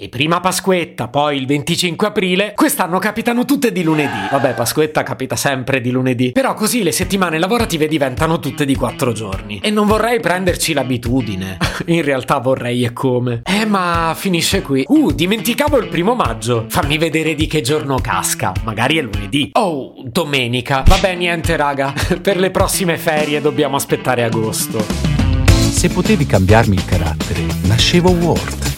E prima Pasquetta, poi il 25 aprile, quest'anno capitano tutte di lunedì. Vabbè, Pasquetta capita sempre di lunedì. Però così le settimane lavorative diventano tutte di quattro giorni. E non vorrei prenderci l'abitudine. In realtà vorrei e come. Eh, ma finisce qui. Uh, dimenticavo il primo maggio. Fammi vedere di che giorno casca. Magari è lunedì. Oh, domenica. Vabbè, niente, raga. per le prossime ferie dobbiamo aspettare agosto. Se potevi cambiarmi il carattere, nascevo Ward.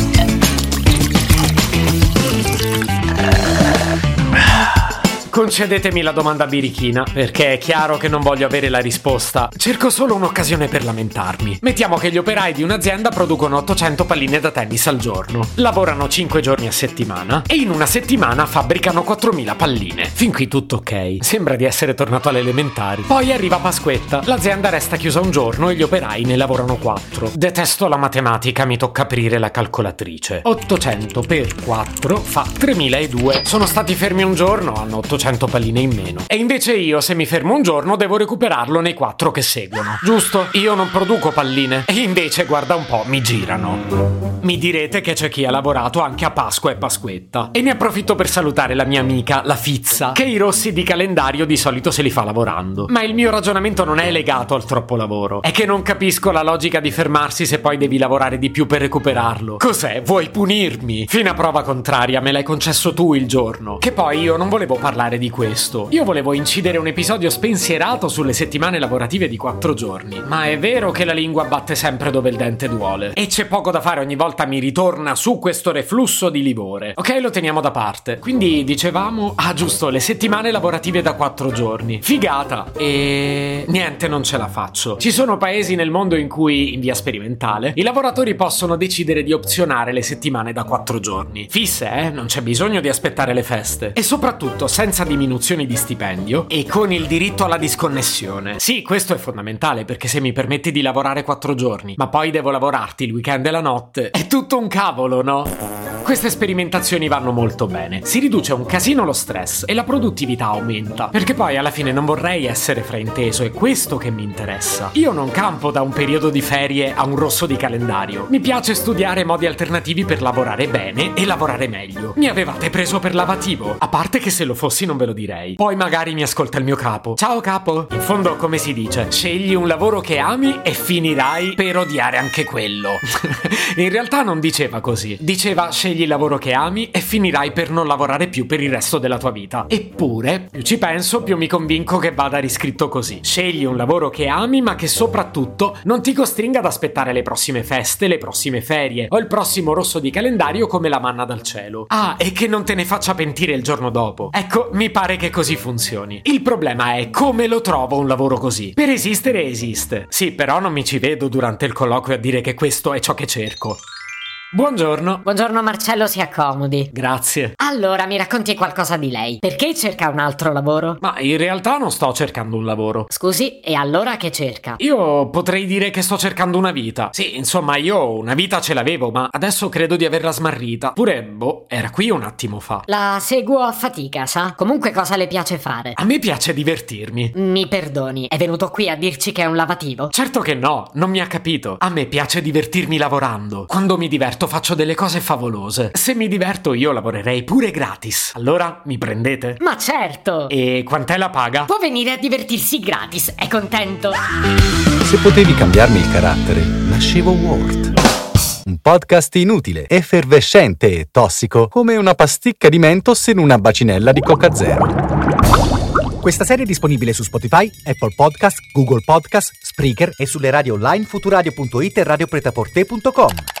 Concedetemi la domanda birichina, perché è chiaro che non voglio avere la risposta. Cerco solo un'occasione per lamentarmi. Mettiamo che gli operai di un'azienda producono 800 palline da tennis al giorno, lavorano 5 giorni a settimana e in una settimana fabbricano 4000 palline. Fin qui tutto ok. Sembra di essere tornato alle elementari. Poi arriva Pasquetta, l'azienda resta chiusa un giorno e gli operai ne lavorano 4. Detesto la matematica, mi tocca aprire la calcolatrice. 800 per 4 fa 3002. Sono stati fermi un giorno, hanno 800 100 palline in meno. E invece io, se mi fermo un giorno, devo recuperarlo nei quattro che seguono. Giusto? Io non produco palline. E invece, guarda un po', mi girano. Mi direte che c'è chi ha lavorato anche a Pasqua e Pasquetta. E ne approfitto per salutare la mia amica, la Fizza, che i rossi di calendario di solito se li fa lavorando. Ma il mio ragionamento non è legato al troppo lavoro. È che non capisco la logica di fermarsi se poi devi lavorare di più per recuperarlo. Cos'è? Vuoi punirmi? Fino a prova contraria, me l'hai concesso tu il giorno. Che poi io non volevo parlare parlare di questo. Io volevo incidere un episodio spensierato sulle settimane lavorative di quattro giorni, ma è vero che la lingua batte sempre dove il dente duole. E c'è poco da fare, ogni volta mi ritorna su questo reflusso di livore. Ok, lo teniamo da parte. Quindi dicevamo, ah giusto, le settimane lavorative da quattro giorni. Figata. E niente, non ce la faccio. Ci sono paesi nel mondo in cui, in via sperimentale, i lavoratori possono decidere di opzionare le settimane da quattro giorni. Fisse, eh? Non c'è bisogno di aspettare le feste. E soprattutto, senza senza diminuzioni di stipendio e con il diritto alla disconnessione. Sì, questo è fondamentale perché se mi permetti di lavorare quattro giorni, ma poi devo lavorarti il weekend e la notte, è tutto un cavolo, no? Queste sperimentazioni vanno molto bene. Si riduce un casino lo stress e la produttività aumenta. Perché poi alla fine non vorrei essere frainteso, è questo che mi interessa. Io non campo da un periodo di ferie a un rosso di calendario. Mi piace studiare modi alternativi per lavorare bene e lavorare meglio. Mi avevate preso per lavativo? A parte che se lo fossi non ve lo direi. Poi magari mi ascolta il mio capo. Ciao capo! In fondo, come si dice, scegli un lavoro che ami e finirai per odiare anche quello. In realtà non diceva così. Diceva scegli il lavoro che ami e finirai per non lavorare più per il resto della tua vita. Eppure, più ci penso, più mi convinco che vada riscritto così. Scegli un lavoro che ami, ma che soprattutto non ti costringa ad aspettare le prossime feste, le prossime ferie o il prossimo rosso di calendario come la manna dal cielo. Ah, e che non te ne faccia pentire il giorno dopo. Ecco, mi pare che così funzioni. Il problema è come lo trovo un lavoro così. Per esistere esiste. Sì, però non mi ci vedo durante il colloquio a dire che questo è ciò che cerco. Buongiorno. Buongiorno Marcello, si accomodi. Grazie. Allora, mi racconti qualcosa di lei. Perché cerca un altro lavoro? Ma in realtà non sto cercando un lavoro. Scusi, e allora che cerca? Io potrei dire che sto cercando una vita. Sì, insomma, io una vita ce l'avevo, ma adesso credo di averla smarrita. Pure, boh, era qui un attimo fa. La seguo a fatica, sa? Comunque cosa le piace fare? A me piace divertirmi. Mi perdoni, è venuto qui a dirci che è un lavativo? Certo che no, non mi ha capito. A me piace divertirmi lavorando. Quando mi diverto faccio delle cose favolose. Se mi diverto io lavorerei pure gratis. Allora mi prendete? Ma certo! E quant'è la paga? Può venire a divertirsi gratis, è contento? Se potevi cambiarmi il carattere, nascevo Ward. Un podcast inutile, effervescente e tossico, come una pasticca di mentos in una bacinella di Coca Zero. Questa serie è disponibile su Spotify, Apple Podcast, Google Podcast, Spreaker e sulle radio online futuradio.it e radiopretaporte.com.